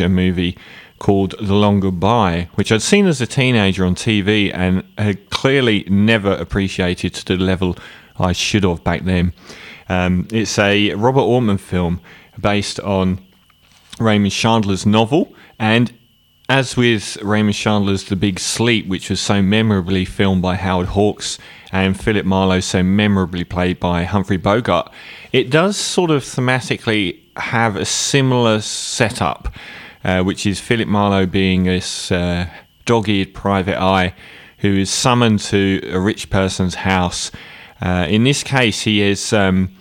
a movie called The Long Goodbye, which I'd seen as a teenager on TV and had clearly never appreciated to the level I should have back then. Um, it's a Robert Altman film based on Raymond Chandler's novel, and as with Raymond Chandler's The Big Sleep, which was so memorably filmed by Howard Hawks and Philip Marlowe so memorably played by Humphrey Bogart, it does sort of thematically have a similar setup, uh, which is Philip Marlowe being this uh, dog-eared private eye who is summoned to a rich person's house. Uh, in this case, he is um,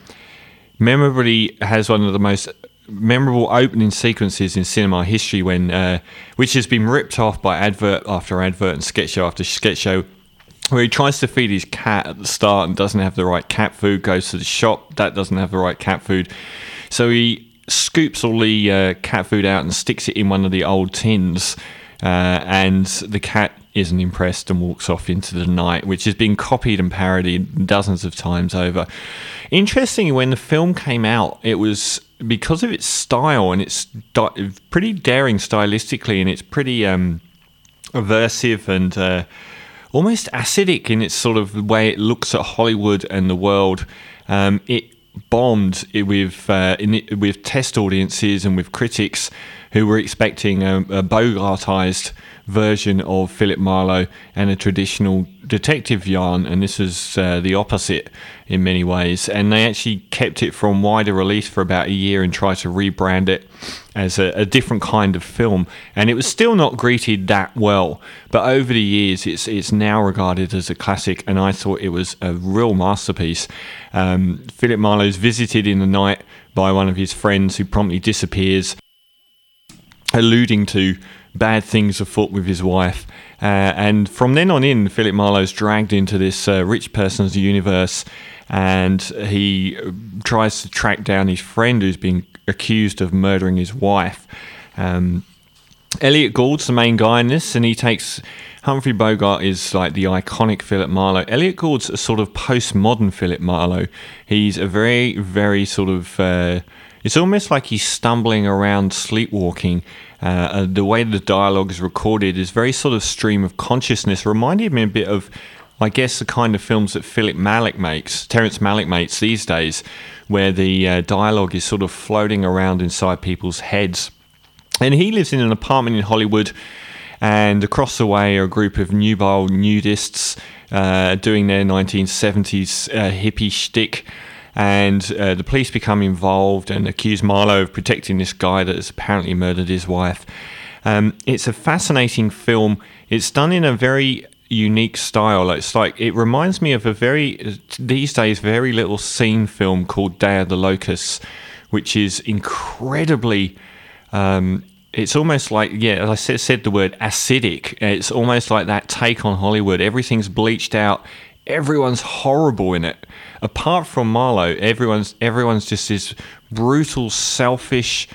memorably has one of the most memorable opening sequences in cinema history when uh, which has been ripped off by advert after advert and sketch show after sketch show where he tries to feed his cat at the start and doesn't have the right cat food goes to the shop that doesn't have the right cat food so he scoops all the uh, cat food out and sticks it in one of the old tins uh, and the cat isn't impressed and walks off into the night, which has been copied and parodied dozens of times over. Interestingly, when the film came out, it was because of its style and it's di- pretty daring stylistically, and it's pretty um, aversive and uh, almost acidic in its sort of way it looks at Hollywood and the world. Um, it bombed with uh, it, with test audiences and with critics who were expecting a, a Bogartized version of Philip Marlowe and a traditional detective yarn, and this was uh, the opposite in many ways. And they actually kept it from wider release for about a year and tried to rebrand it as a, a, different kind of film, and it was still not greeted that well. But over the years, it's it's now regarded as a classic, and I thought it was a real masterpiece. Um, Philip Marlowe's visited in the night by one of his friends who promptly disappears, alluding to bad things afoot with his wife. Uh, and from then on in, Philip Marlowe's dragged into this uh, rich person's universe and he tries to track down his friend who's been accused of murdering his wife. Um, Elliot Gould's the main guy in this, and he takes Humphrey Bogart is like the iconic Philip Marlowe. Elliot Gould's a sort of postmodern Philip Marlowe. He's a very, very sort of. Uh, it's almost like he's stumbling around, sleepwalking. Uh, the way the dialogue is recorded is very sort of stream of consciousness. Reminded me a bit of, I guess, the kind of films that Philip Malick makes, Terrence Malick makes these days, where the uh, dialogue is sort of floating around inside people's heads. And he lives in an apartment in Hollywood, and across the way are a group of nubile nudists uh, doing their 1970s uh, hippie shtick and uh, the police become involved and accuse Marlowe of protecting this guy that has apparently murdered his wife. Um, it's a fascinating film. It's done in a very unique style. It's like it reminds me of a very these days very little seen film called Day of the Locusts, which is incredibly. Um, it's almost like yeah, I said the word acidic. It's almost like that take on Hollywood. Everything's bleached out. Everyone's horrible in it apart from Marlowe, everyone's everyone's just this brutal, selfish,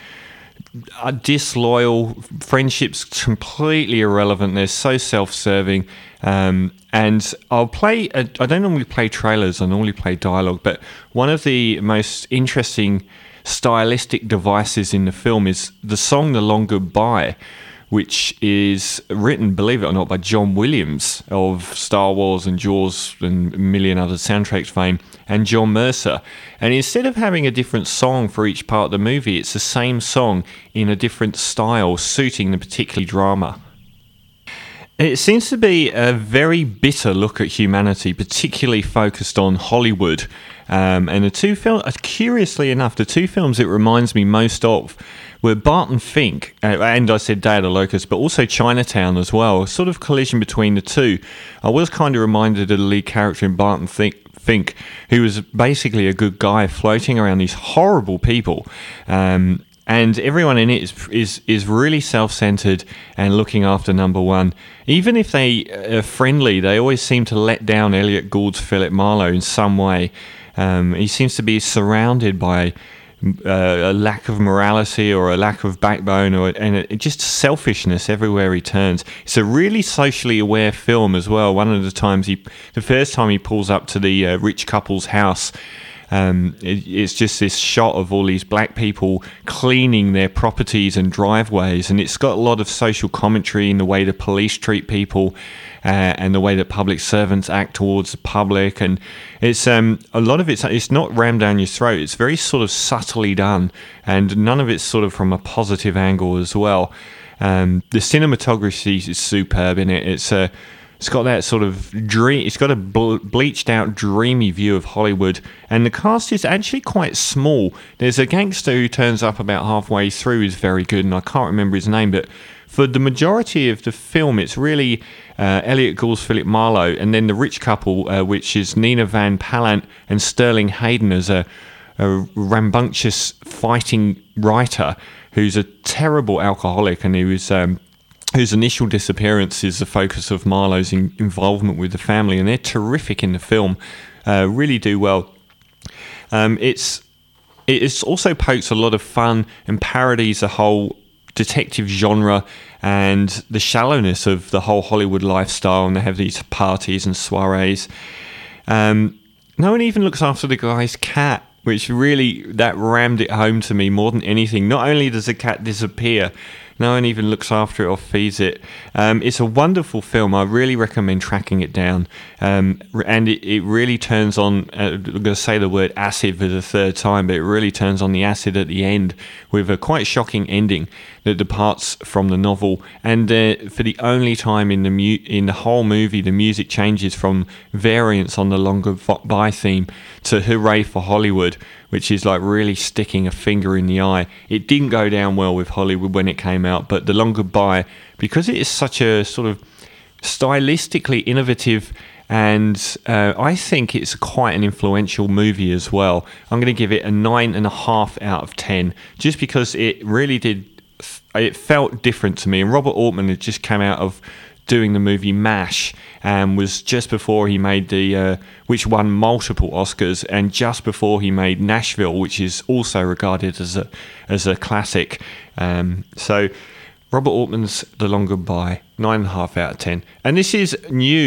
uh, disloyal. Friendships completely irrelevant. They're so self-serving. Um, and I'll play. I don't normally play trailers. I normally play dialogue. But one of the most interesting stylistic devices in the film is the song "The Long Goodbye." Which is written, believe it or not, by John Williams of Star Wars and Jaws and a million other soundtracks fame, and John Mercer. And instead of having a different song for each part of the movie, it's the same song in a different style, suiting the particular drama. It seems to be a very bitter look at humanity, particularly focused on Hollywood. Um, and the two films, curiously enough, the two films it reminds me most of were Barton Fink, uh, and I said Day of the Locust, but also Chinatown as well. Sort of collision between the two. I was kind of reminded of the lead character in Barton Fink, Fink who was basically a good guy floating around these horrible people. Um, and everyone in it is is is really self-centered and looking after number one. Even if they are friendly, they always seem to let down Elliot Gould's Philip Marlowe in some way. Um, he seems to be surrounded by uh, a lack of morality or a lack of backbone or and it, just selfishness everywhere he turns. It's a really socially aware film as well. One of the times he, the first time he pulls up to the uh, rich couple's house. Um, it, it's just this shot of all these black people cleaning their properties and driveways, and it's got a lot of social commentary in the way the police treat people. Uh, and the way that public servants act towards the public, and it's um, a lot of it's it's not rammed down your throat. It's very sort of subtly done, and none of it's sort of from a positive angle as well. Um, the cinematography is superb in it. It's a it's got that sort of dream. It's got a bleached out, dreamy view of Hollywood, and the cast is actually quite small. There's a gangster who turns up about halfway through, is very good, and I can't remember his name, but for the majority of the film, it's really uh, Elliot Gould's Philip Marlowe, and then the rich couple, uh, which is Nina Van Pallandt and Sterling Hayden as a, a rambunctious fighting writer who's a terrible alcoholic and who is um, whose initial disappearance is the focus of Marlowe's in- involvement with the family, and they're terrific in the film. Uh, really do well. Um, it's it also pokes a lot of fun and parodies the whole detective genre and the shallowness of the whole Hollywood lifestyle. And they have these parties and soirees. Um, no one even looks after the guy's cat, which really that rammed it home to me more than anything. Not only does the cat disappear, no one even looks after it or feeds it. Um, it's a wonderful film. I really recommend tracking it down. Um, and it, it really turns on, uh, I'm going to say the word acid for the third time, but it really turns on the acid at the end with a quite shocking ending that departs from the novel. And uh, for the only time in the mu- in the whole movie, the music changes from variants on the Long Goodbye theme to Hooray for Hollywood, which is like really sticking a finger in the eye. It didn't go down well with Hollywood when it came but The Long Goodbye, because it is such a sort of stylistically innovative and uh, I think it's quite an influential movie as well. I'm going to give it a nine and a half out of ten, just because it really did. It felt different to me, and Robert Altman had just come out of doing the movie MASH and was just before he made the uh, which won multiple Oscars and just before he made Nashville which is also regarded as a as a classic. Um, so Robert Altman's The Long Goodbye nine and a half out of ten. And this is new